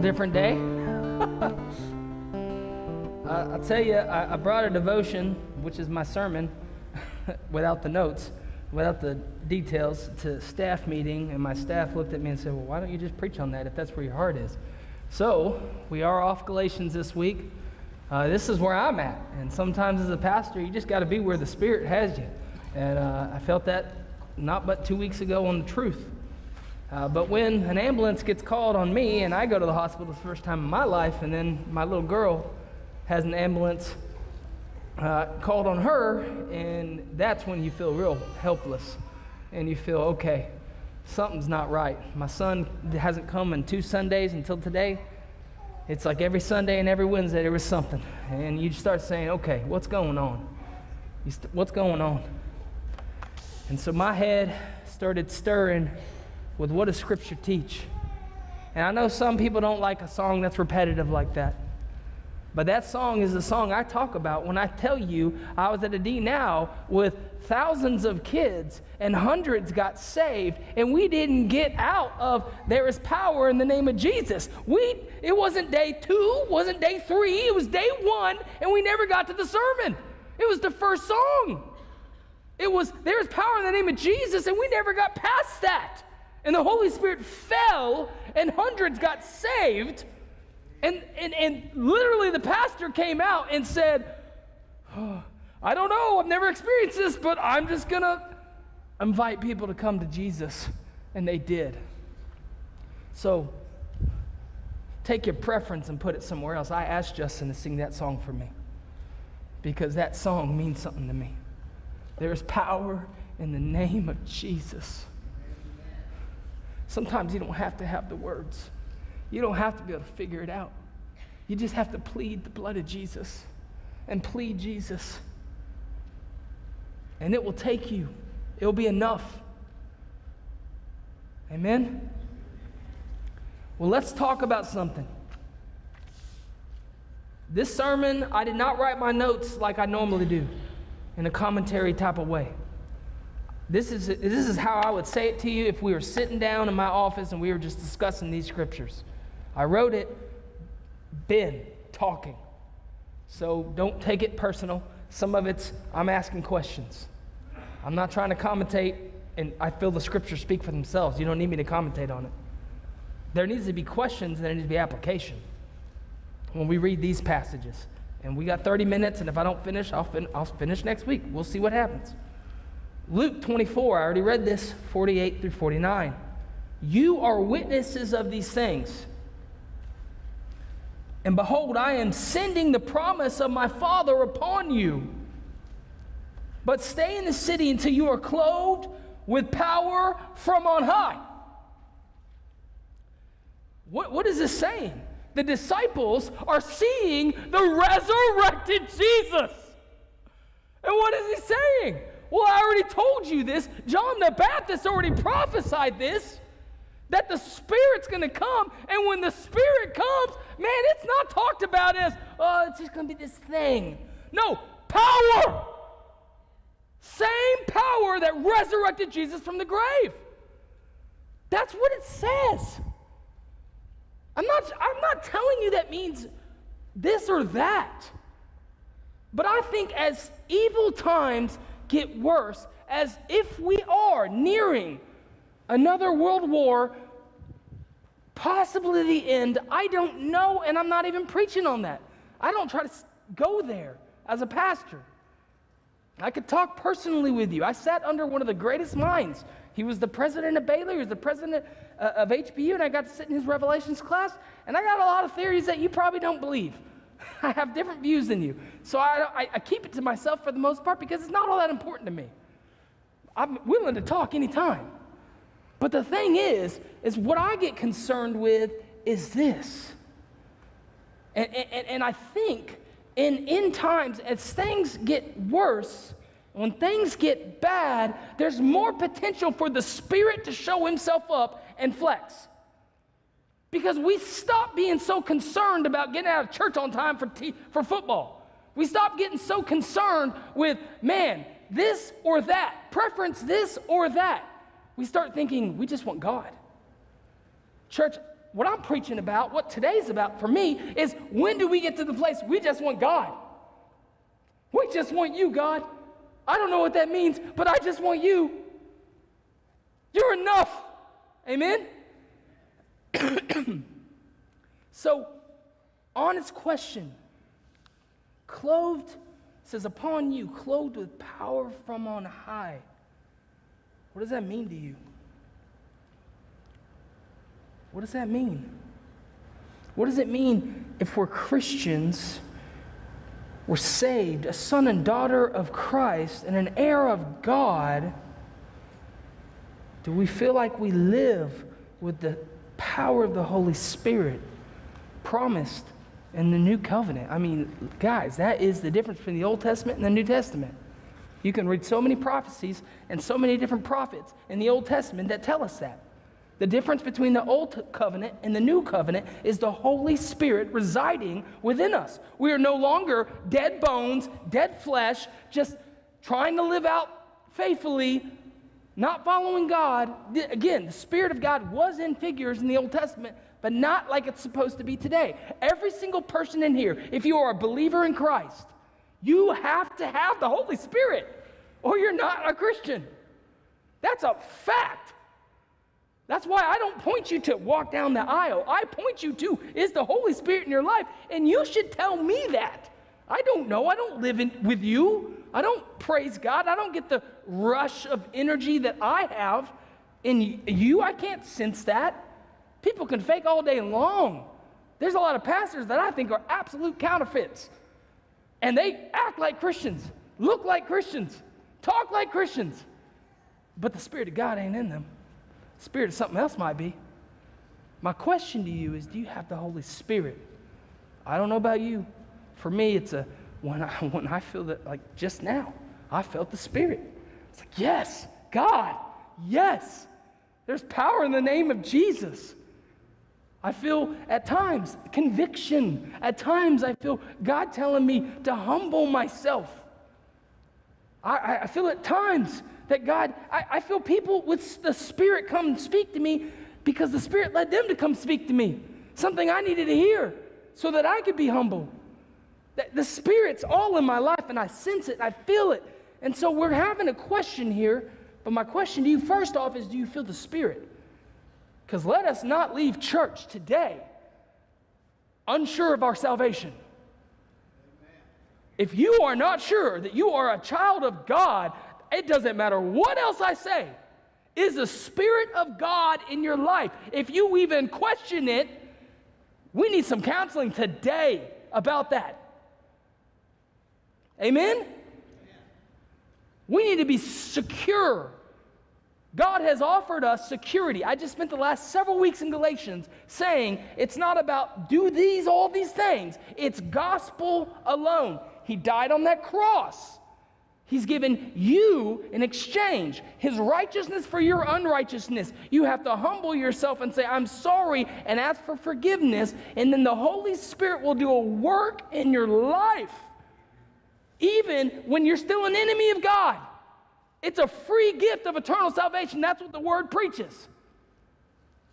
different day. I, tell you, I, I, brought a devotion, which is my sermon, without the notes, without the details, to staff meeting, and my staff looked at me and said, Well, why don't you just preach on that if that's where your heart is? So, we are off Galatians this week. Uh, this is where I'm at. And sometimes as a pastor, you just got to be where the Spirit has you. And uh, I felt that not but two weeks ago on the truth. Uh, but when an ambulance gets called on me and I go to the hospital the first time in my life, and then my little girl has an ambulance uh, called on her, and that's when you feel real helpless and you feel, okay, something's not right. My son hasn't come in two Sundays until today. It's like every Sunday and every Wednesday there was something. And you start saying, okay, what's going on? St- what's going on? And so my head started stirring with what does Scripture teach? And I know some people don't like a song that's repetitive like that. But that song is the song I talk about when I tell you I was at a D now with thousands of kids and hundreds got saved and we didn't get out of there is power in the name of Jesus. We it wasn't day 2, wasn't day 3, it was day 1 and we never got to the sermon. It was the first song. It was there's power in the name of Jesus and we never got past that. And the Holy Spirit fell, and hundreds got saved. And, and, and literally, the pastor came out and said, oh, I don't know, I've never experienced this, but I'm just going to invite people to come to Jesus. And they did. So, take your preference and put it somewhere else. I asked Justin to sing that song for me because that song means something to me. There is power in the name of Jesus. Sometimes you don't have to have the words, you don't have to be able to figure it out. You just have to plead the blood of Jesus and plead Jesus. And it will take you, it'll be enough. Amen? Well, let's talk about something. This sermon, I did not write my notes like I normally do in a commentary type of way. This is, this is how I would say it to you if we were sitting down in my office and we were just discussing these scriptures. I wrote it, Ben talking. So don't take it personal. Some of it's, I'm asking questions. I'm not trying to commentate, and I feel the scriptures speak for themselves. You don't need me to commentate on it. There needs to be questions and there needs to be application when we read these passages. And we got 30 minutes, and if I don't finish, I'll, fin- I'll finish next week. We'll see what happens. Luke 24, I already read this, 48 through 49. You are witnesses of these things. And behold, I am sending the promise of my Father upon you. But stay in the city until you are clothed with power from on high. What, what is this saying? The disciples are seeing the resurrected Jesus. And what is he saying? Well, I already told you this. John the Baptist already prophesied this that the Spirit's going to come. And when the Spirit comes, man, it's not talked about as, oh, it's just going to be this thing. No, power. Same power that resurrected Jesus from the grave. That's what it says. I'm not, I'm not telling you that means this or that. But I think as evil times get worse as if we are nearing another world war, possibly the end. I don't know, and I'm not even preaching on that. I don't try to go there as a pastor. I could talk personally with you. I sat under one of the greatest minds. He was the president of Baylor, he was the president uh, of HBU, and I got to sit in his Revelations class, and I got a lot of theories that you probably don't believe. I have different views than you. So I, I, I, keep it to myself for the most part because it's not all that important to me. I'm willing to talk anytime. But the thing is, is what I get concerned with is this. And, and, and I think in end times, as things get worse, when things get bad, there's more potential for the Spirit to show Himself up and flex. Because we stopped being so concerned about getting out of church on time for, t- for football. We stopped getting so concerned with, man, this or that, preference this or that. We start thinking, we just want God. Church, what I'm preaching about, what today's about for me, is when do we get to the place we just want God? We just want you, God. I don't know what that means, but I just want you. You're enough. Amen? so, honest question. Clothed, says, upon you, clothed with power from on high. What does that mean to you? What does that mean? What does it mean if we're Christians, we're saved, a son and daughter of Christ, and an heir of God? Do we feel like we live with the power of the Holy Spirit promised in the new covenant? I mean, guys, that is the difference between the Old Testament and the New Testament. You can read so many prophecies and so many different prophets in the Old Testament that tell us that. The difference between the old covenant and the new covenant is the Holy Spirit residing within us. We are no longer dead bones, dead flesh, just trying to live out faithfully, not following God. Again, the Spirit of God was in figures in the Old Testament, but not like it's supposed to be today. Every single person in here, if you are a believer in Christ, you have to have the Holy Spirit, or you're not a Christian. That's a fact. That's why I don't point you to walk down the aisle. I point you to is the Holy Spirit in your life, and you should tell me that. I don't know. I don't live in, with you. I don't praise God. I don't get the rush of energy that I have in you. I can't sense that. People can fake all day long. There's a lot of pastors that I think are absolute counterfeits. And they act like Christians, look like Christians, talk like Christians, but the Spirit of God ain't in them. The Spirit of something else might be. My question to you is do you have the Holy Spirit? I don't know about you. For me, it's a when I when I feel that like just now, I felt the Spirit. It's like, yes, God, yes. There's power in the name of Jesus. I feel at times conviction. At times I feel God telling me to humble myself. I, I feel at times that God, I, I feel people with the Spirit come and speak to me because the Spirit led them to come speak to me. Something I needed to hear so that I could be humble. The Spirit's all in my life and I sense it, I feel it. And so we're having a question here, but my question to you first off is do you feel the Spirit? Because let us not leave church today unsure of our salvation. If you are not sure that you are a child of God, it doesn't matter what else I say. Is the Spirit of God in your life? If you even question it, we need some counseling today about that. Amen? We need to be secure. God has offered us security. I just spent the last several weeks in Galatians saying it's not about do these, all these things, it's gospel alone. He died on that cross. He's given you in exchange his righteousness for your unrighteousness. You have to humble yourself and say, I'm sorry, and ask for forgiveness. And then the Holy Spirit will do a work in your life, even when you're still an enemy of God. It's a free gift of eternal salvation. That's what the word preaches.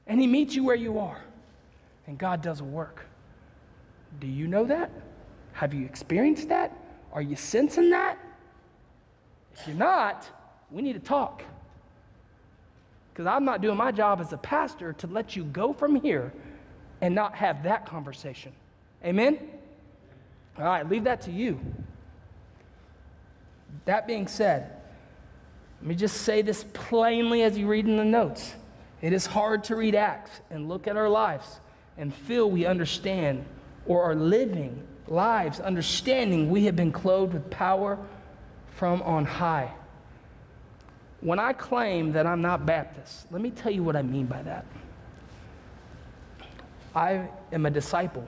And he meets you where you are, and God does work. Do you know that? Have you experienced that? Are you sensing that? If you're not, we need to talk. Because I'm not doing my job as a pastor to let you go from here and not have that conversation. Amen? All right, leave that to you. That being said, let me just say this plainly as you read in the notes. It is hard to read Acts and look at our lives and feel we understand or are living lives understanding we have been clothed with power from on high. When I claim that I'm not Baptist, let me tell you what I mean by that. I am a disciple.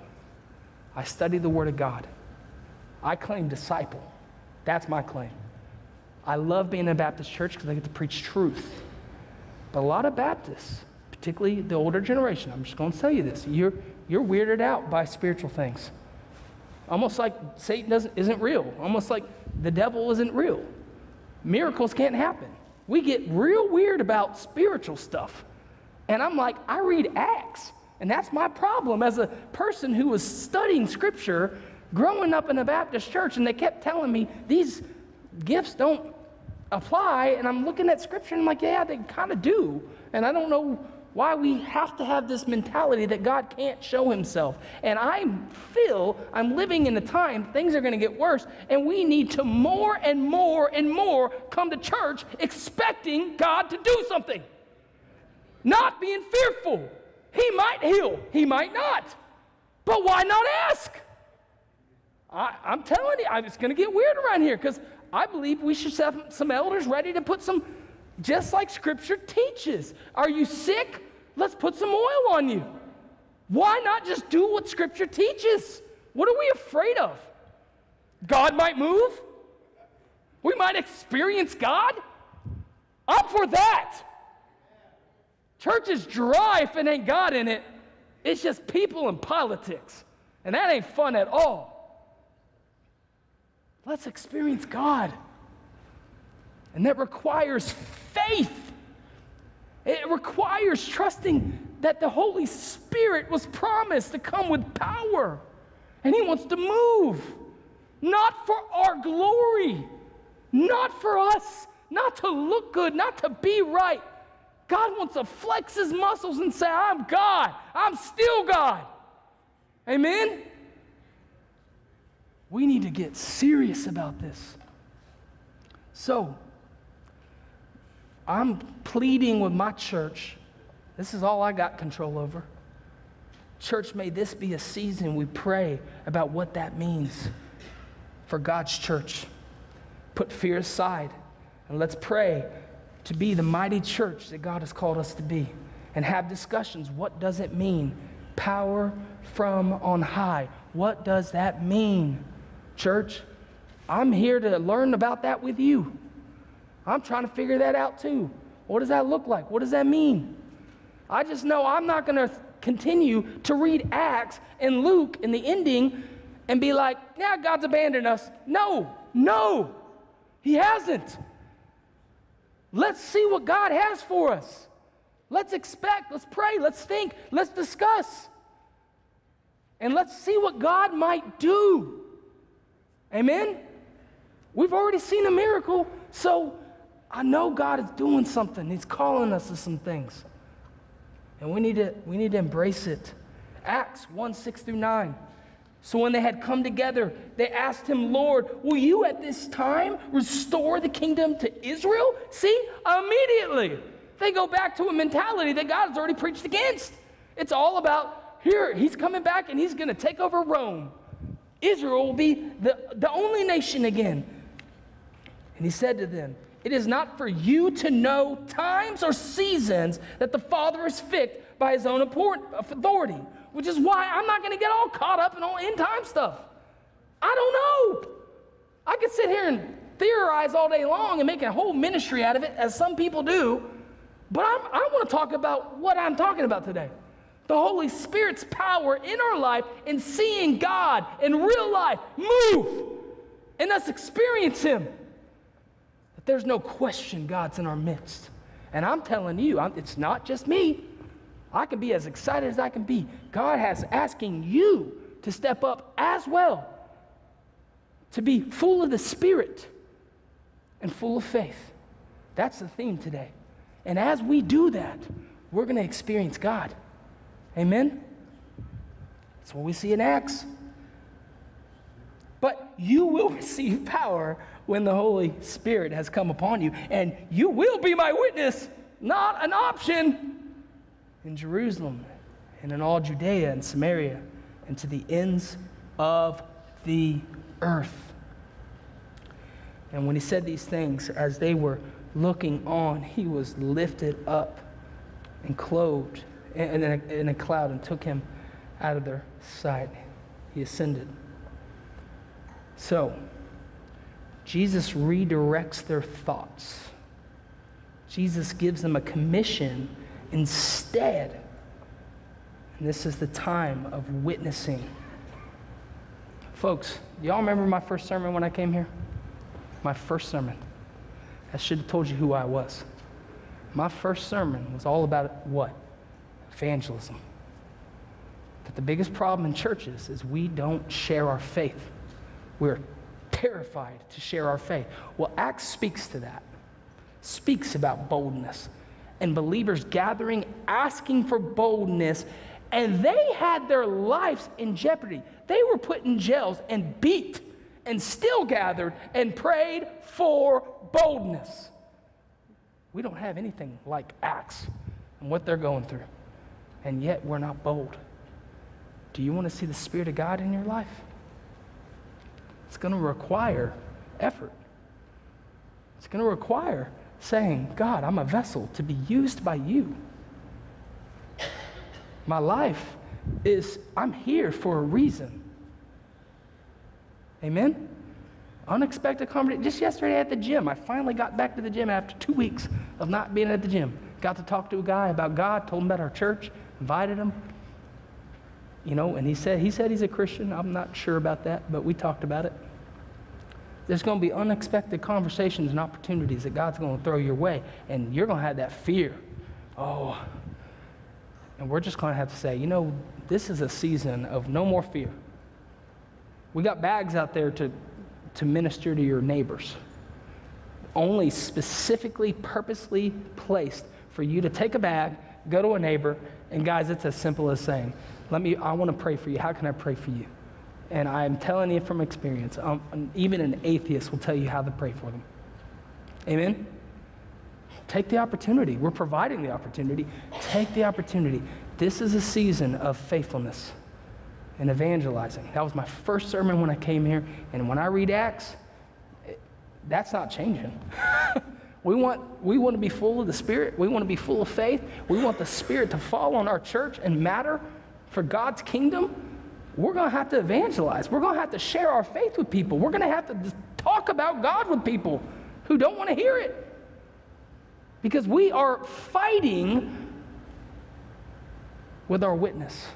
I study the Word of God. I claim disciple. That's my claim. I love being in a Baptist church because I get to preach truth. But a lot of Baptists, particularly the older generation, I'm just going to tell you this, you're, you're weirded out by spiritual things. Almost like Satan doesn't, isn't real. Almost like the devil isn't real. Miracles can't happen. We get real weird about spiritual stuff. And I'm like, I read Acts. And that's my problem as a person who was studying Scripture, growing up in a Baptist church, and they kept telling me these gifts don't apply. And I'm looking at Scripture and I'm like, yeah, they kind of do. And I don't know why we have to have this mentality that God can't show himself. And I feel I'm living in a time things are going to get worse, and we need to more and more and more come to church expecting God to do something, not being fearful. He might heal, he might not. But why not ask? I, am telling you, it's going to get weird around here because I believe we should have some elders ready to put some just like Scripture teaches. Are you sick? Let's put some oil on you. Why not just do what Scripture teaches? What are we afraid of? God might move? We might experience God? I'm for that. Church is dry if it ain't God in it. It's just people and politics. And that ain't fun at all. Let's experience God. And that requires faith. It requires trusting that the Holy Spirit was promised to come with power. And He wants to move, not for our glory, not for us, not to look good, not to be right. God wants to flex His muscles and say, I'm God, I'm still God. Amen? We need to get serious about this. So, I'm pleading with my church. This is all I got control over. Church, may this be a season we pray about what that means for God's church. Put fear aside and let's pray to be the mighty church that God has called us to be and have discussions. What does it mean? Power from on high. What does that mean, church? I'm here to learn about that with you. I'm trying to figure that out too. What does that look like? What does that mean? I just know I'm not going to continue to read Acts and Luke in the ending and be like, yeah, God's abandoned us. No, no, He hasn't. Let's see what God has for us. Let's expect, let's pray, let's think, let's discuss. And let's see what God might do. Amen? We've already seen a miracle, so I know God is doing something. He's calling us to some things. And we need to, we need to embrace it. Acts 1 6 through 9. So when they had come together, they asked him, Lord, will you at this time restore the kingdom to Israel? See, immediately they go back to a mentality that God has already preached against. It's all about here, he's coming back and he's going to take over Rome. Israel will be the, the only nation again. And he said to them, it is not for you to know times or seasons that the Father is fixed by his own authority, which is why I'm not going to get all caught up in all end time stuff. I don't know. I could sit here and theorize all day long and make a whole ministry out of it, as some people do, but I'm, I want to talk about what I'm talking about today the Holy Spirit's power in our life in seeing God in real life move and us experience Him That there's no question God's in our midst. And I'm telling you, I'm, it's not just me. I can be as excited as I can be. God has asking you to step up as well, to be full of the Spirit and full of faith. That's the theme today. And as we do that, we're going to experience God. Amen? That's what we see in Acts. But you will receive power when the Holy Spirit has come upon you, and you will be my witness, not an option, in Jerusalem and in all Judea and Samaria and to the ends of the earth. And when he said these things, as they were looking on, he was lifted up and clothed in a, in a cloud and took him out of their sight. He ascended. So, Jesus redirects their thoughts. Jesus gives them a commission instead. And this is the time of witnessing. Folks, y'all remember my first sermon when I came here? My first sermon. I should have told you who I was. My first sermon was all about what? Evangelism. that the biggest problem in churches is we don't share our faith. We're terrified to share our faith. Well, Acts speaks to that, speaks about boldness and believers gathering, asking for boldness, and they had their lives in jeopardy. They were put in jails and beat and still gathered and prayed for boldness. We don't have anything like Acts and what they're going through, and yet we're not bold. Do you want to see the Spirit of God in your life? It's going to require effort. It's going to require saying, God, I'm a vessel to be used by you. My life is, I'm here for a reason. Amen? Unexpected conversation. Just yesterday at the gym, I finally got back to the gym after two weeks of not being at the gym. Got to talk to a guy about God, told him about our church, invited him. You know, and he said he said he's a Christian. I'm not sure about that, but we talked about it. There's going to be unexpected conversations and opportunities that God's going to throw your way, and you're going to have that fear. Oh, and we're just going to have to say, you know, this is a season of no more fear. We got bags out there to, to minister to your neighbors, only specifically, purposely placed for you to take a bag, go to a neighbor, and guys, it's as simple as saying, let me, I want to pray for you. How can I pray for you? And I'm telling you from experience, um, even an atheist will tell you how to pray for them. Amen? Take the opportunity. We're providing the opportunity. Take the opportunity. This is a season of faithfulness and evangelizing. That was my first sermon when I came here. And when I read Acts, it, that's not changing. we, want, we want to be full of the Spirit. We want to be full of faith. We want the Spirit to fall on our church and matter for God's kingdom we're going to have to evangelize. We're going to have to share our faith with people. We're going to have to talk about God with people who don't want to hear it. Because we are fighting with our witness.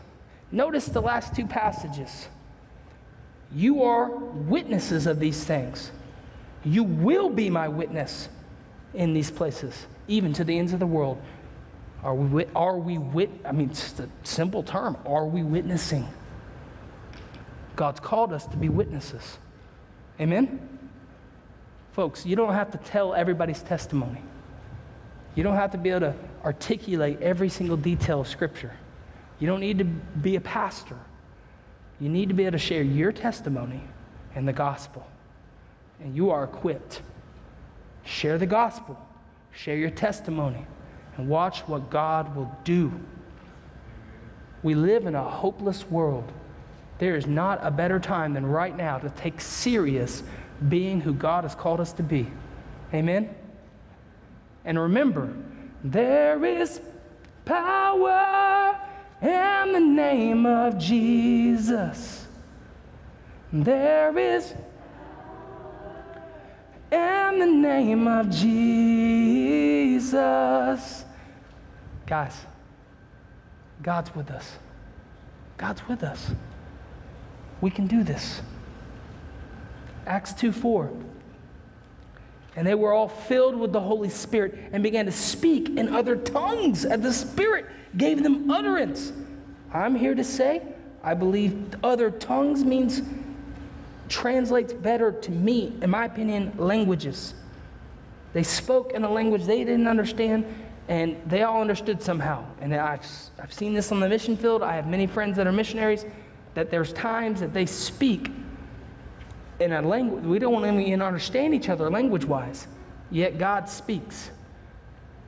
Notice the last two passages. You are witnesses of these things. You will be my witness in these places, even to the ends of the world. Are we, are we wit? I mean, it's a simple term. Are we witnessing? God's called us to be witnesses. Amen? Folks, you don't have to tell everybody's testimony. You don't have to be able to articulate every single detail of Scripture. You don't need to be a pastor. You need to be able to share your testimony and the gospel. And you are equipped. Share the gospel, share your testimony, and watch what God will do. We live in a hopeless world. There is not a better time than right now to take serious being who God has called us to be. Amen? And remember, there is power in the name of Jesus. There is in the name of Jesus. Guys, God's with us. God's with us. We can do this. Acts 2 4. And they were all filled with the Holy Spirit and began to speak in other tongues as the Spirit gave them utterance. I'm here to say, I believe other tongues means, translates better to me, in my opinion, languages. They spoke in a language they didn't understand, and they all understood somehow. And I've, I've seen this on the mission field. I have many friends that are missionaries that there's times that they speak in a language, we don't even understand each other language wise, yet God speaks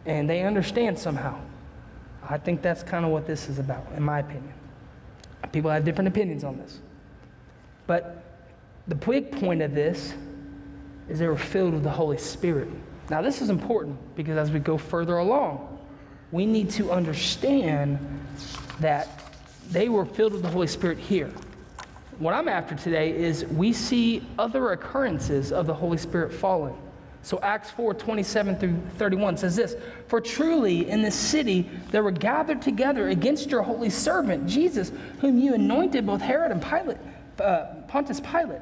and they understand somehow. I think that's kind of what this is about, in my opinion. People have different opinions on this. But the big point of this is they were filled with the Holy Spirit. Now, this is important because as we go further along, we need to understand that they were filled with the Holy Spirit here. What I'm after today is we see other occurrences of the Holy Spirit falling. So Acts 4 27 through 31 says this For truly in this city there were gathered together against your holy servant, Jesus, whom you anointed both Herod and Pilate, uh, Pontius Pilate,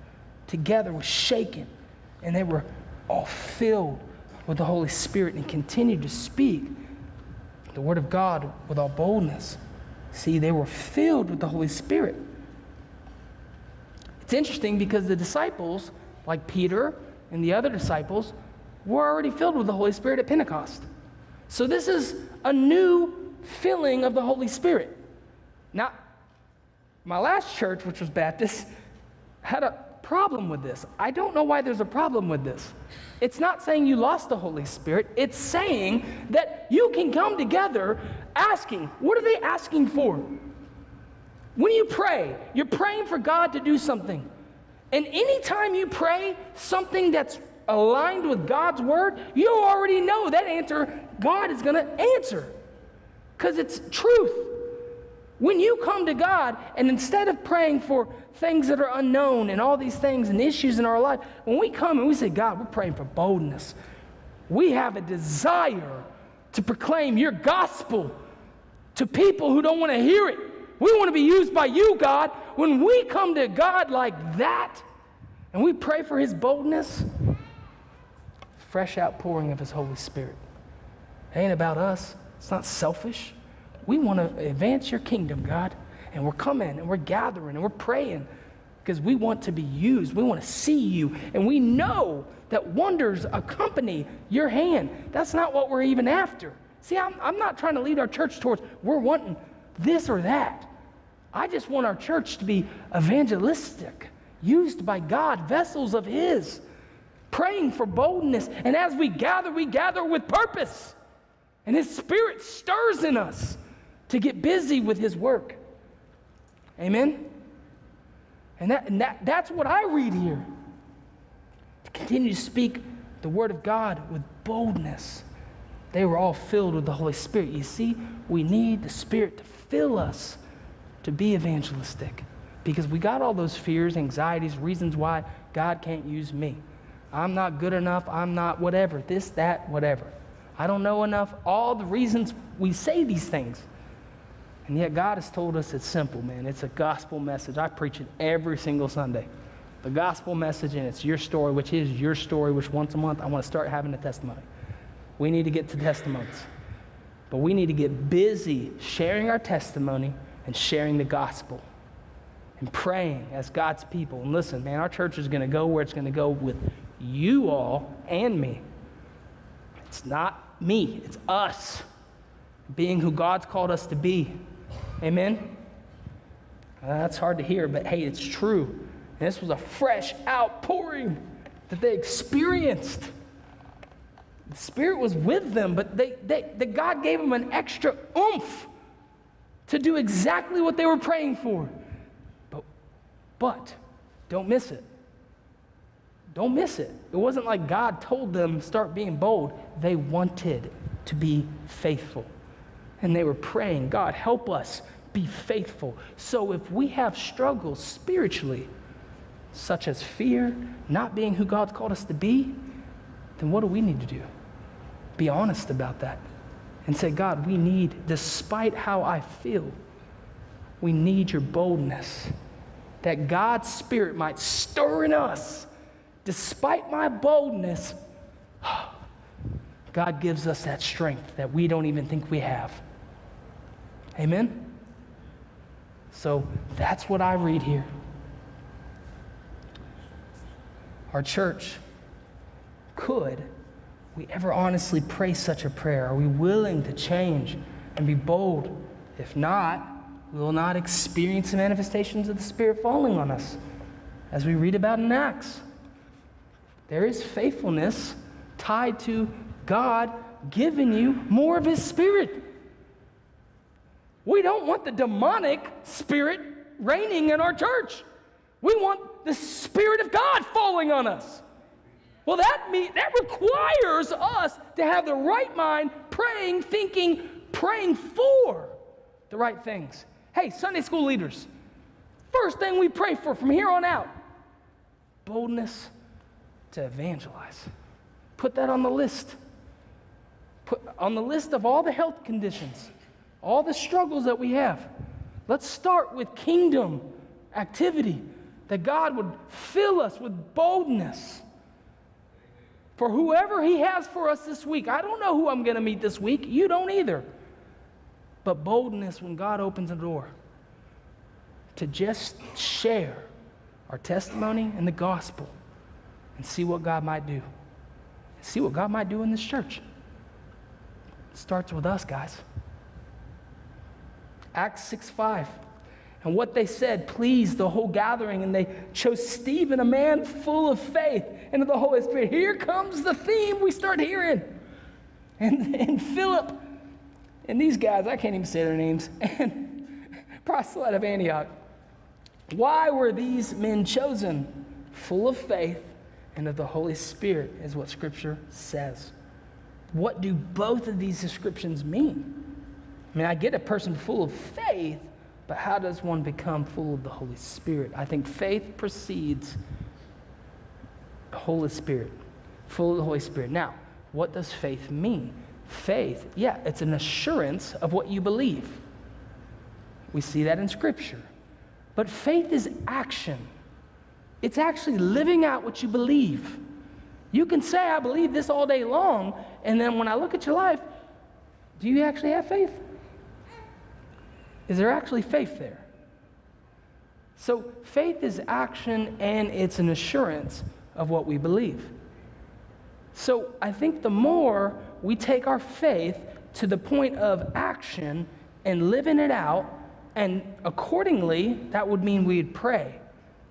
together was shaken, and they were all filled with the Holy Spirit and continued to speak the Word of God with all boldness. See, they were filled with the Holy Spirit. It's interesting because the disciples, like Peter and the other disciples, were already filled with the Holy Spirit at Pentecost. So this is a new filling of the Holy Spirit. Now, my last church, which was Baptist, had a problem with this. I don't know why there's a problem with this. It's not saying you lost the Holy Spirit, it's saying that you can come together asking. What are they asking for? When you pray, you're praying for God to do something. And anytime you pray something that's aligned with God's word, you already know that answer God is going to answer because it's truth. When you come to God and instead of praying for things that are unknown and all these things and issues in our life, when we come and we say, God, we're praying for boldness, we have a desire to proclaim your gospel to people who don't want to hear it. We want to be used by you, God. When we come to God like that and we pray for his boldness, fresh outpouring of his Holy Spirit. It ain't about us, it's not selfish. We want to advance your kingdom, God. And we're coming and we're gathering and we're praying because we want to be used. We want to see you. And we know that wonders accompany your hand. That's not what we're even after. See, I'm, I'm not trying to lead our church towards we're wanting this or that. I just want our church to be evangelistic, used by God, vessels of His, praying for boldness. And as we gather, we gather with purpose. And His Spirit stirs in us to get busy with his work. Amen? And, that, and that, that's what I read here. To continue to speak the word of God with boldness. They were all filled with the Holy Spirit. You see, we need the Spirit to fill us to be evangelistic because we got all those fears, anxieties, reasons why God can't use me. I'm not good enough. I'm not whatever, this, that, whatever. I don't know enough. All the reasons we say these things. And yet, God has told us it's simple, man. It's a gospel message. I preach it every single Sunday. The gospel message, and it's your story, which is your story, which once a month I want to start having a testimony. We need to get to testimonies. But we need to get busy sharing our testimony and sharing the gospel and praying as God's people. And listen, man, our church is going to go where it's going to go with you all and me. It's not me, it's us being who God's called us to be. Amen? Uh, that's hard to hear, but hey, it's true. And this was a fresh outpouring that they experienced. The Spirit was with them, but they, they, the God gave them an extra oomph to do exactly what they were praying for. But, but don't miss it. Don't miss it. It wasn't like God told them start being bold. They wanted to be faithful and they were praying, God, help us be faithful. So if we have struggles spiritually, such as fear, not being who God's called us to be, then what do we need to do? Be honest about that and say, God, we need, despite how I feel, we need your boldness. That God's Spirit might stir in us. Despite my boldness, God gives us that strength that we don't even think we have. Amen? So that's what I read here. Our church could we ever honestly pray such a prayer? Are we willing to change and be bold? If not, we will not experience the manifestations of the Spirit falling on us, as we read about in Acts. There is faithfulness tied to God giving you more of His Spirit. We don't want the demonic spirit reigning in our church. We want the Spirit of God falling on us. Well, that, mean, that requires us to have the right mind, praying, thinking praying for the right things. Hey, Sunday school leaders, first thing we pray for from here on out boldness to evangelize. Put that on the list. Put on the list of all the health conditions, all the struggles that we have. Let's start with kingdom activity, that God would fill us with boldness for whoever He has for us this week. I don't know who I'm going to meet this week. You don't either. But boldness when God opens a door to just share our testimony and the gospel and see what God might do. See what God might do in this church. It starts with us, guys. Acts 6 5. And what they said pleased the whole gathering, and they chose Stephen, a man full of faith and of the Holy Spirit. Here comes the theme we start hearing. And, and Philip, and these guys, I can't even say their names, and proselyte of Antioch. Why were these men chosen? Full of faith and of the Holy Spirit, is what Scripture says. What do both of these descriptions mean? I mean, I get a person full of faith, but how does one become full of the Holy Spirit? I think faith precedes the Holy Spirit, full of the Holy Spirit. Now, what does faith mean? Faith, yeah, it's an assurance of what you believe. We see that in Scripture. But faith is action, it's actually living out what you believe. You can say, I believe this all day long, and then when I look at your life, do you actually have faith? Is there actually faith there? So, faith is action and it's an assurance of what we believe. So, I think the more we take our faith to the point of action and living it out, and accordingly, that would mean we'd pray.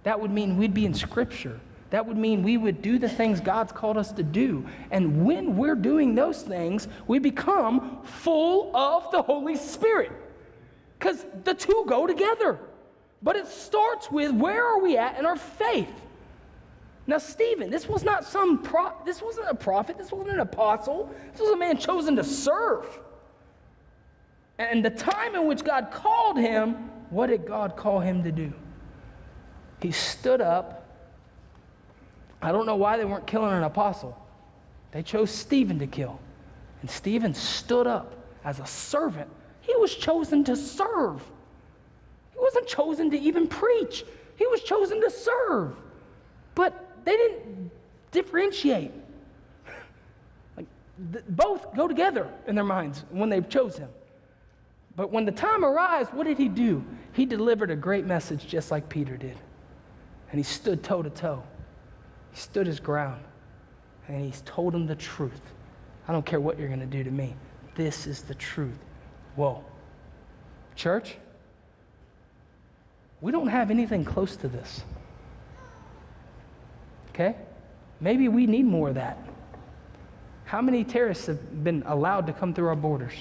That would mean we'd be in Scripture. That would mean we would do the things God's called us to do. And when we're doing those things, we become full of the Holy Spirit. Because the two go together. But it starts with where are we at in our faith? Now, Stephen, this was not some pro- this wasn't a prophet, this wasn't an apostle, this was a man chosen to serve. And the time in which God called him, what did God call him to do? He stood up I don't know why they weren't killing an apostle. They chose Stephen to kill. And Stephen stood up as a servant. He was chosen to serve. He wasn't chosen to even preach, he was chosen to serve. But they didn't differentiate. Like, th- both go together in their minds when they chose him. But when the time arrived, what did he do? He delivered a great message just like Peter did. And he stood toe to toe. He stood his ground and he's told him the truth. I don't care what you're going to do to me. This is the truth. Whoa. Church, we don't have anything close to this. Okay? Maybe we need more of that. How many terrorists have been allowed to come through our borders?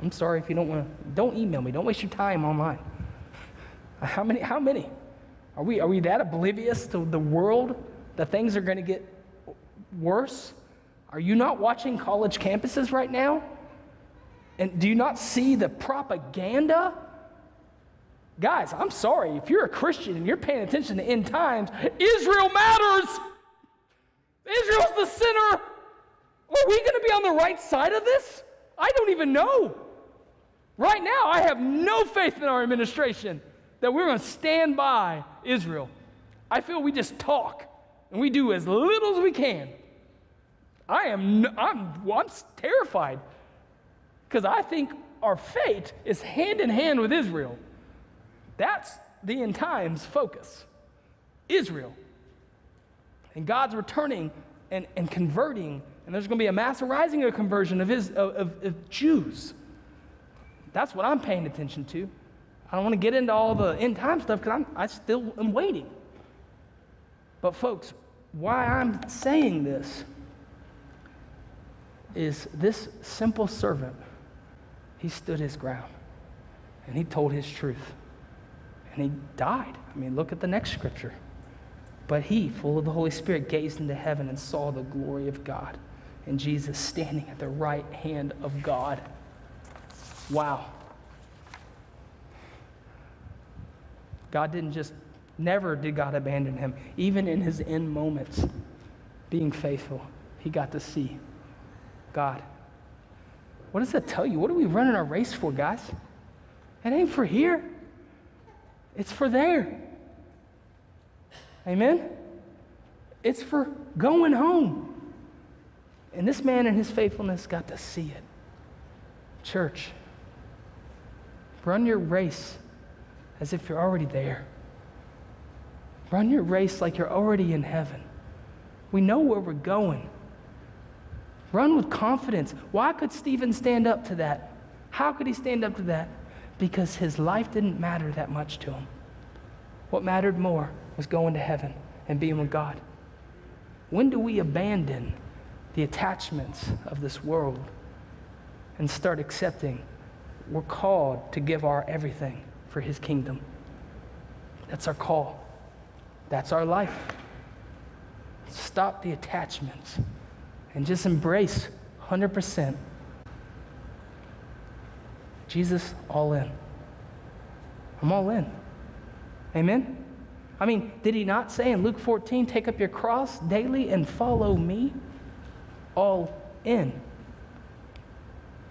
I'm sorry if you don't want to. Don't email me. Don't waste your time online. How many? How many? Are we, are we that oblivious to the world that things are going to get worse? Are you not watching college campuses right now? And do you not see the propaganda? Guys, I'm sorry. If you're a Christian and you're paying attention to end times, Israel matters. Israel's the center. Are we going to be on the right side of this? I don't even know. Right now, I have no faith in our administration that we're going to stand by Israel. I feel we just talk and we do as little as we can. I am I'm, I'm terrified because I think our fate is hand in hand with Israel. That's the end times focus. Israel. And God's returning and, and converting, and there's going to be a mass arising of conversion of, his, of, of, of Jews. That's what I'm paying attention to. I don't want to get into all the end time stuff because I still am waiting. But, folks, why I'm saying this is this simple servant, he stood his ground and he told his truth. And he died. I mean, look at the next scripture. But he, full of the Holy Spirit, gazed into heaven and saw the glory of God and Jesus standing at the right hand of God. Wow. God didn't just, never did God abandon him. Even in his end moments, being faithful, he got to see God. What does that tell you? What are we running our race for, guys? It ain't for here, it's for there. Amen? It's for going home. And this man and his faithfulness got to see it. Church, run your race as if you're already there. Run your race like you're already in heaven. We know where we're going. Run with confidence. Why could Stephen stand up to that? How could he stand up to that? Because his life didn't matter that much to him. What mattered more was going to heaven and being with God. When do we abandon the attachments of this world and start accepting we're called to give our everything for his kingdom? That's our call. That's our life. Stop the attachments and just embrace 100% Jesus all in. I'm all in. Amen? I mean, did he not say in Luke 14, take up your cross daily and follow me? All in.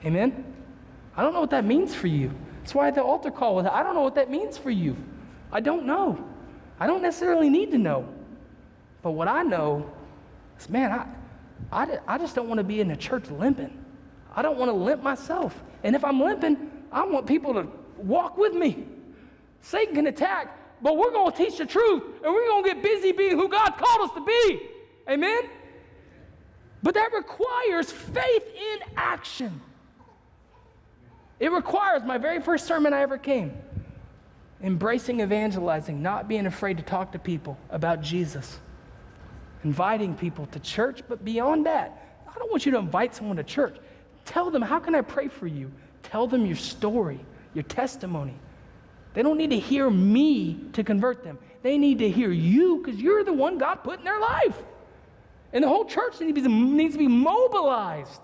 Amen? I don't know what that means for you. That's why the altar call was, I don't know what that means for you. I don't know. I don't necessarily need to know. But what I know is, man, I, I, I just don't want to be in the church limping. I don't want to limp myself. And if I'm limping, I want people to walk with me. Satan can attack, but we're going to teach the truth and we're going to get busy being who God called us to be. Amen? But that requires faith in action. It requires my very first sermon I ever came embracing evangelizing, not being afraid to talk to people about Jesus inviting people to church, but beyond that, I don't want you to invite someone to church. Tell them, how can I pray for you? Tell them your story, your testimony. They don't need to hear me to convert them. They need to hear you because you're the one God put in their life. And the whole church needs to, be, needs to be mobilized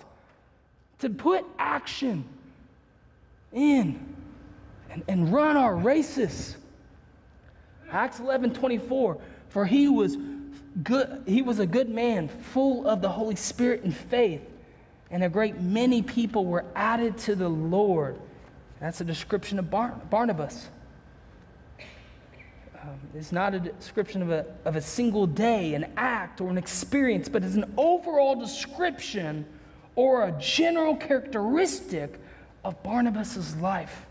to put action in and, and run our races. Acts 11 24, for he was good, he was a good man, full of the Holy Spirit and faith, and a great many people were added to the Lord. That's a description of Bar- Barnabas. Um, it's not a description of a, of a single day, an act, or an experience, but it's an overall description or a general characteristic of Barnabas' life,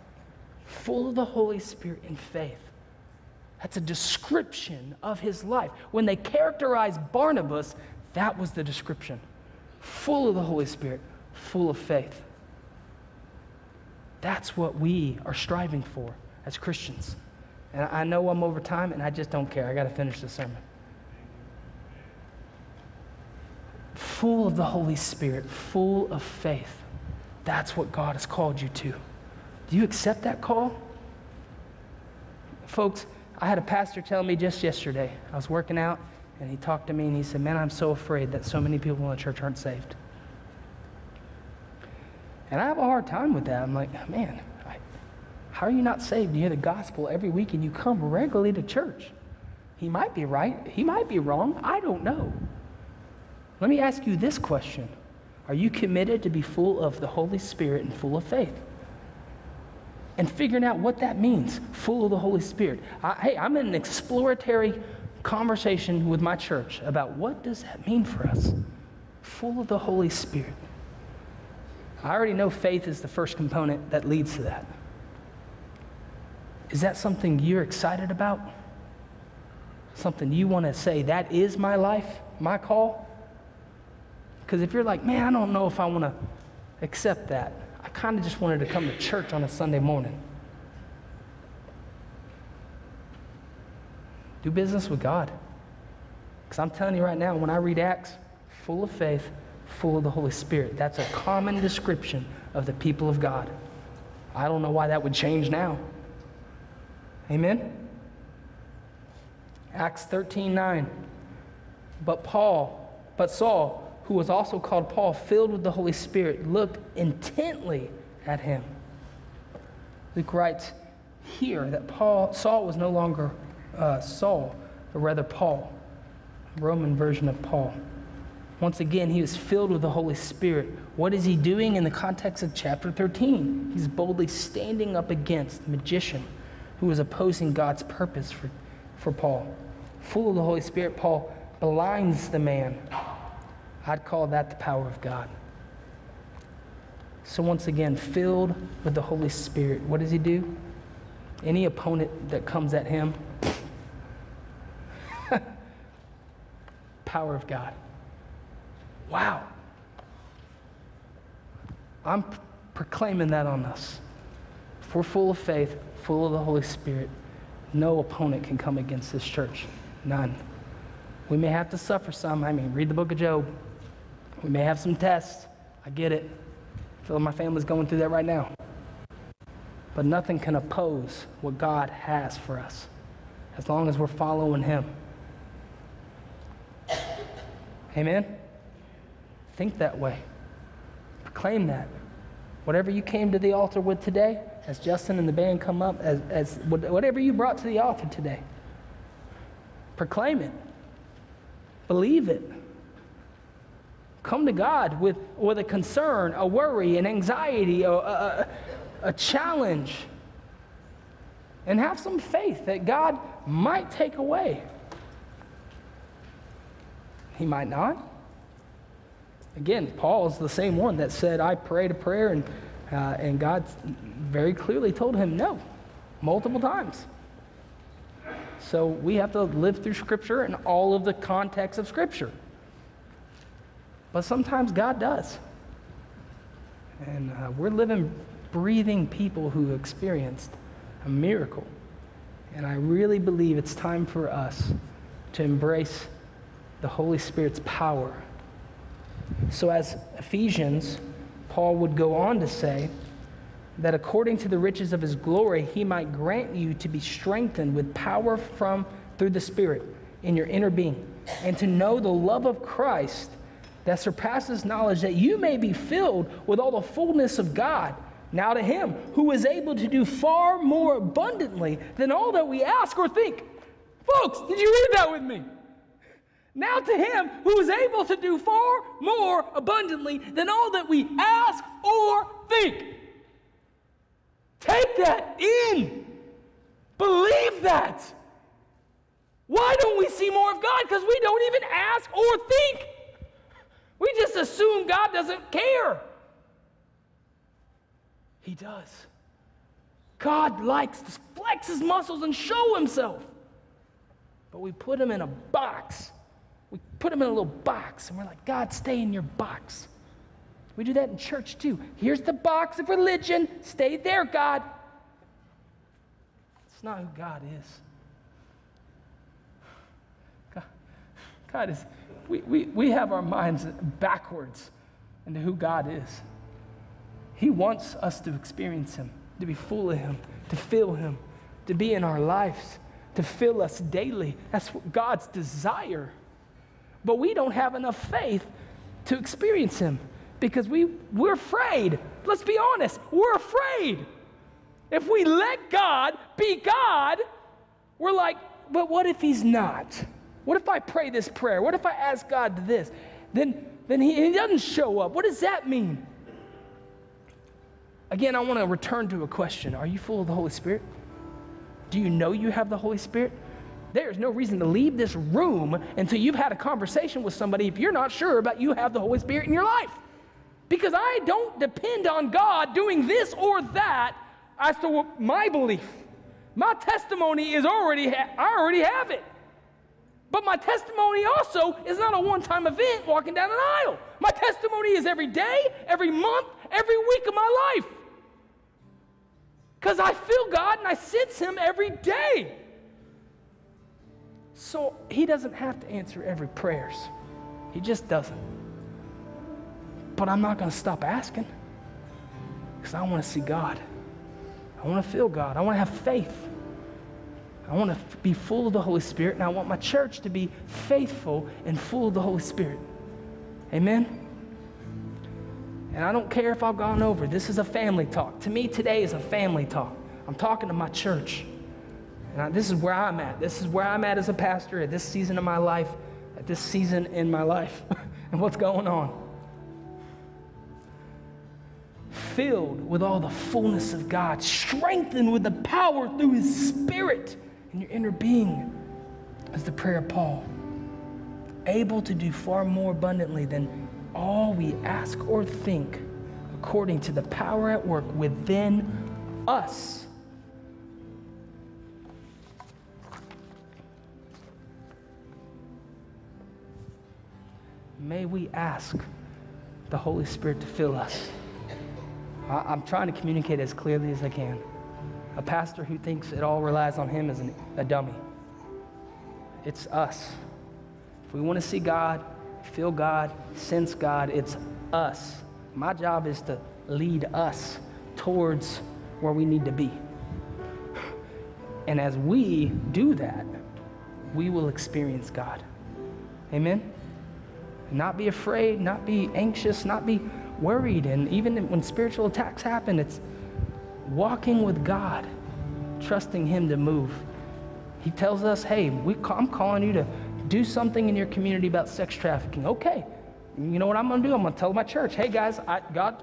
full of the Holy Spirit and faith. That's a description of his life. When they characterized Barnabas, that was the description full of the Holy Spirit, full of faith. That's what we are striving for as Christians. And I know I'm over time, and I just don't care. I got to finish the sermon. Full of the Holy Spirit, full of faith. That's what God has called you to. Do you accept that call? Folks, I had a pastor tell me just yesterday, I was working out, and he talked to me and he said, Man, I'm so afraid that so many people in the church aren't saved. And I have a hard time with that. I'm like, Man, I, how are you not saved? You hear the gospel every week and you come regularly to church. He might be right, he might be wrong. I don't know. Let me ask you this question Are you committed to be full of the Holy Spirit and full of faith? And figuring out what that means, full of the Holy Spirit. I, hey, I'm in an exploratory conversation with my church about what does that mean for us? Full of the Holy Spirit. I already know faith is the first component that leads to that. Is that something you're excited about? Something you want to say, that is my life, my call? Because if you're like, man, I don't know if I want to accept that, I kind of just wanted to come to church on a Sunday morning. Do business with God. Because I'm telling you right now, when I read Acts, full of faith, full of the Holy Spirit, that's a common description of the people of God. I don't know why that would change now. Amen? Acts 13 9. But Paul, but Saul, who was also called Paul, filled with the Holy Spirit, looked intently at him Luke writes here that Paul, Saul was no longer uh, Saul, but rather Paul, Roman version of Paul. Once again, he was filled with the Holy Spirit. What is he doing in the context of chapter 13? He's boldly standing up against the magician who was opposing God's purpose for, for Paul. Full of the Holy Spirit, Paul blinds the man. I'd call that the power of God. So, once again, filled with the Holy Spirit, what does he do? Any opponent that comes at him, power of God. Wow. I'm proclaiming that on us. If we're full of faith, full of the Holy Spirit, no opponent can come against this church. None. We may have to suffer some. I mean, read the book of Job. We may have some tests. I get it. I feel like my family's going through that right now. But nothing can oppose what God has for us as long as we're following Him. Amen? Think that way. Proclaim that. Whatever you came to the altar with today, as Justin and the band come up, as, as whatever you brought to the altar today, proclaim it. Believe it. Come to God with, with a concern, a worry, an anxiety, a, a, a challenge. And have some faith that God might take away. He might not. Again, Paul is the same one that said, I prayed a prayer, and, uh, and God very clearly told him no, multiple times. So we have to live through Scripture and all of the context of Scripture. But sometimes God does. And uh, we're living, breathing people who experienced a miracle. And I really believe it's time for us to embrace the Holy Spirit's power so, as Ephesians, Paul would go on to say that according to the riches of his glory, he might grant you to be strengthened with power from through the Spirit in your inner being, and to know the love of Christ that surpasses knowledge, that you may be filled with all the fullness of God. Now to him who is able to do far more abundantly than all that we ask or think. Folks, did you read that with me? Now to him who is able to do far more abundantly than all that we ask or think. Take that in. Believe that. Why don't we see more of God? Because we don't even ask or think. We just assume God doesn't care. He does. God likes to flex his muscles and show himself. But we put him in a box we put him in a little box and we're like, God, stay in your box. We do that in church too. Here's the box of religion. Stay there, God. It's not who God is. God, God is, we, we, we have our minds backwards into who God is. He wants us to experience Him, to be full of Him, to feel Him, to be in our lives, to fill us daily. That's God's desire but we don't have enough faith to experience Him because we, we're afraid. Let's be honest, we're afraid. If we let God be God, we're like, but what if He's not? What if I pray this prayer? What if I ask God this? Then, then he, he doesn't show up. What does that mean? Again, I want to return to a question Are you full of the Holy Spirit? Do you know you have the Holy Spirit? There's no reason to leave this room until you've had a conversation with somebody if you're not sure about you have the Holy Spirit in your life. Because I don't depend on God doing this or that as to my belief. My testimony is already, I already have it. But my testimony also is not a one time event walking down an aisle. My testimony is every day, every month, every week of my life. Because I feel God and I sense Him every day. So he doesn't have to answer every prayers. He just doesn't. But I'm not going to stop asking because I want to see God. I want to feel God. I want to have faith. I want to be full of the Holy Spirit, and I want my church to be faithful and full of the Holy Spirit. Amen? And I don't care if I've gone over. This is a family talk. To me, today is a family talk. I'm talking to my church. And I, this is where I'm at. This is where I'm at as a pastor at this season of my life, at this season in my life, and what's going on. Filled with all the fullness of God, strengthened with the power through His Spirit in your inner being, as the prayer of Paul. Able to do far more abundantly than all we ask or think, according to the power at work within us. may we ask the Holy Spirit to fill us. I, am trying to communicate as clearly as I can. A pastor who thinks it all relies on him is an, a dummy. It's us. If we want to see God, feel God, sense God, it's us. My job is to lead us towards where we need to be. And as we do that, we will experience God. Amen? not be afraid, not be anxious, not be worried. And even when spiritual attacks happen, it's walking with God, trusting Him to move. He tells us, hey, I'm calling you to do something in your community about sex trafficking. Okay. You know what I'm going to do? I'm going to tell my church, hey, guys, I, God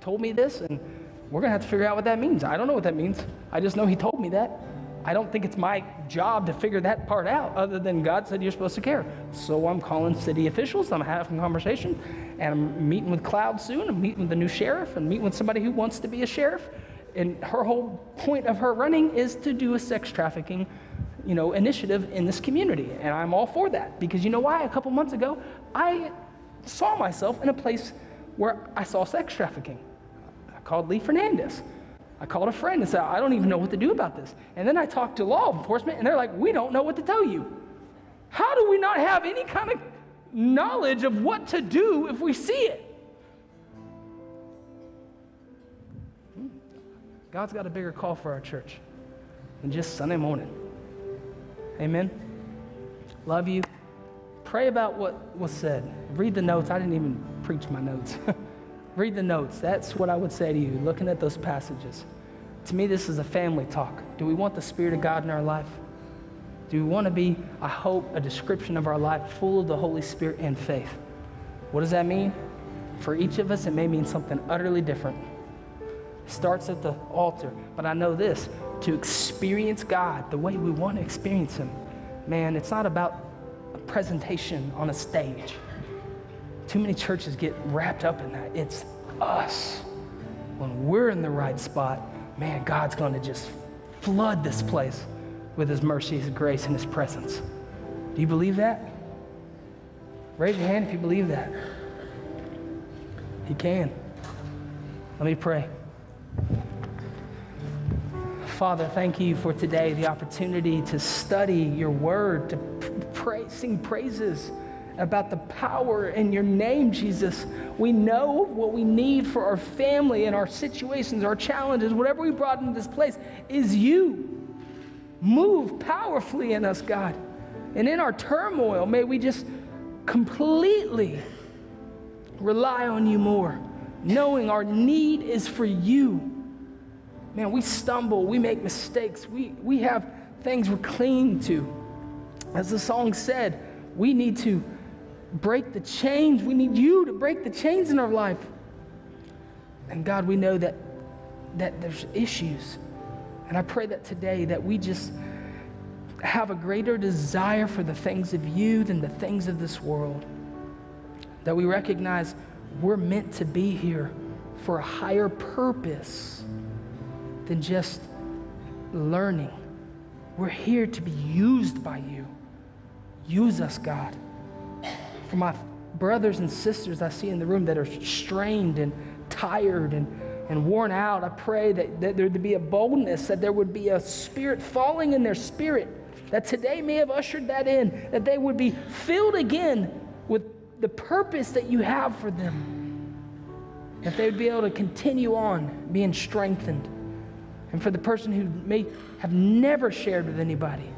told me this, and we're going to have to figure out what that means. I don't know what that means. I just know He told me that. I don't think it's my job to figure that part out other than God said you're supposed to care. So I'm calling city officials, I'm having a conversation, and I'm meeting with Cloud soon. I'm meeting with the new sheriff and meeting with somebody who wants to be a sheriff. And her whole point of her running is to do a sex trafficking you know, initiative in this community. And I'm all for that because you know why? A couple months ago, I saw myself in a place where I saw sex trafficking. I called Lee Fernandez. I called a friend and said, I don't even know what to do about this. And then I talked to law enforcement, and they're like, we don't know what to tell you. How do we not have any kind of knowledge of what to do if we see it? God's got a bigger call for our church than just Sunday morning. Amen. Love you. Pray about what was said. Read the notes. I didn't even preach my notes. read the notes. That's what I would say to you, looking at those passages. To me, this is a family talk. Do we want the Spirit of God in our life? Do we want to be, I hope, a description of our life full of the Holy Spirit and faith? What does that mean? For each of us, it may mean something utterly different. Starts at the altar, but I know this to experience God the way we want to experience Him, man, it's not about a presentation on a stage. Too many churches get wrapped up in that. It's us. When we're in the right spot, man, God's going to just flood this place with His mercy, His grace, and His presence. Do you believe that? Raise your hand if you believe that. He can. Let me pray. Father, thank you for today, the opportunity to study your word, to pray, sing praises about the power in your name, Jesus. We know what we need for our family and our situations, our challenges, whatever we brought into this place is you. Move powerfully in us, God. And in our turmoil, may we just completely rely on you more, knowing our need is for you. Man, we stumble, we make mistakes, we, we have things we're clinging to. As the song said, we need to break the chains. We need you to break the chains in our life. And God, we know that, that there's issues. And I pray that today that we just have a greater desire for the things of you than the things of this world. That we recognize we're meant to be here for a higher purpose than just learning. We're here to be used by you. Use us, God for my brothers and sisters I see in the room that are strained and tired and, and worn out. I pray that, that there would be a boldness, that there would be a spirit falling in their spirit, that today may have ushered that in, that they would be filled again the purpose that you have for them, that they would be able to continue on being strengthened. And for the person who may have never shared with anybody,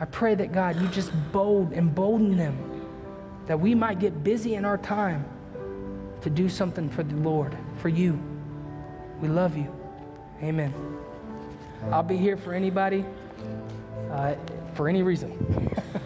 I pray that God, you just bold, embolden them that we might get busy in our time to do something for the Lord, for you. We love you. Amen. I'll be here for anybody, uh, for any reason.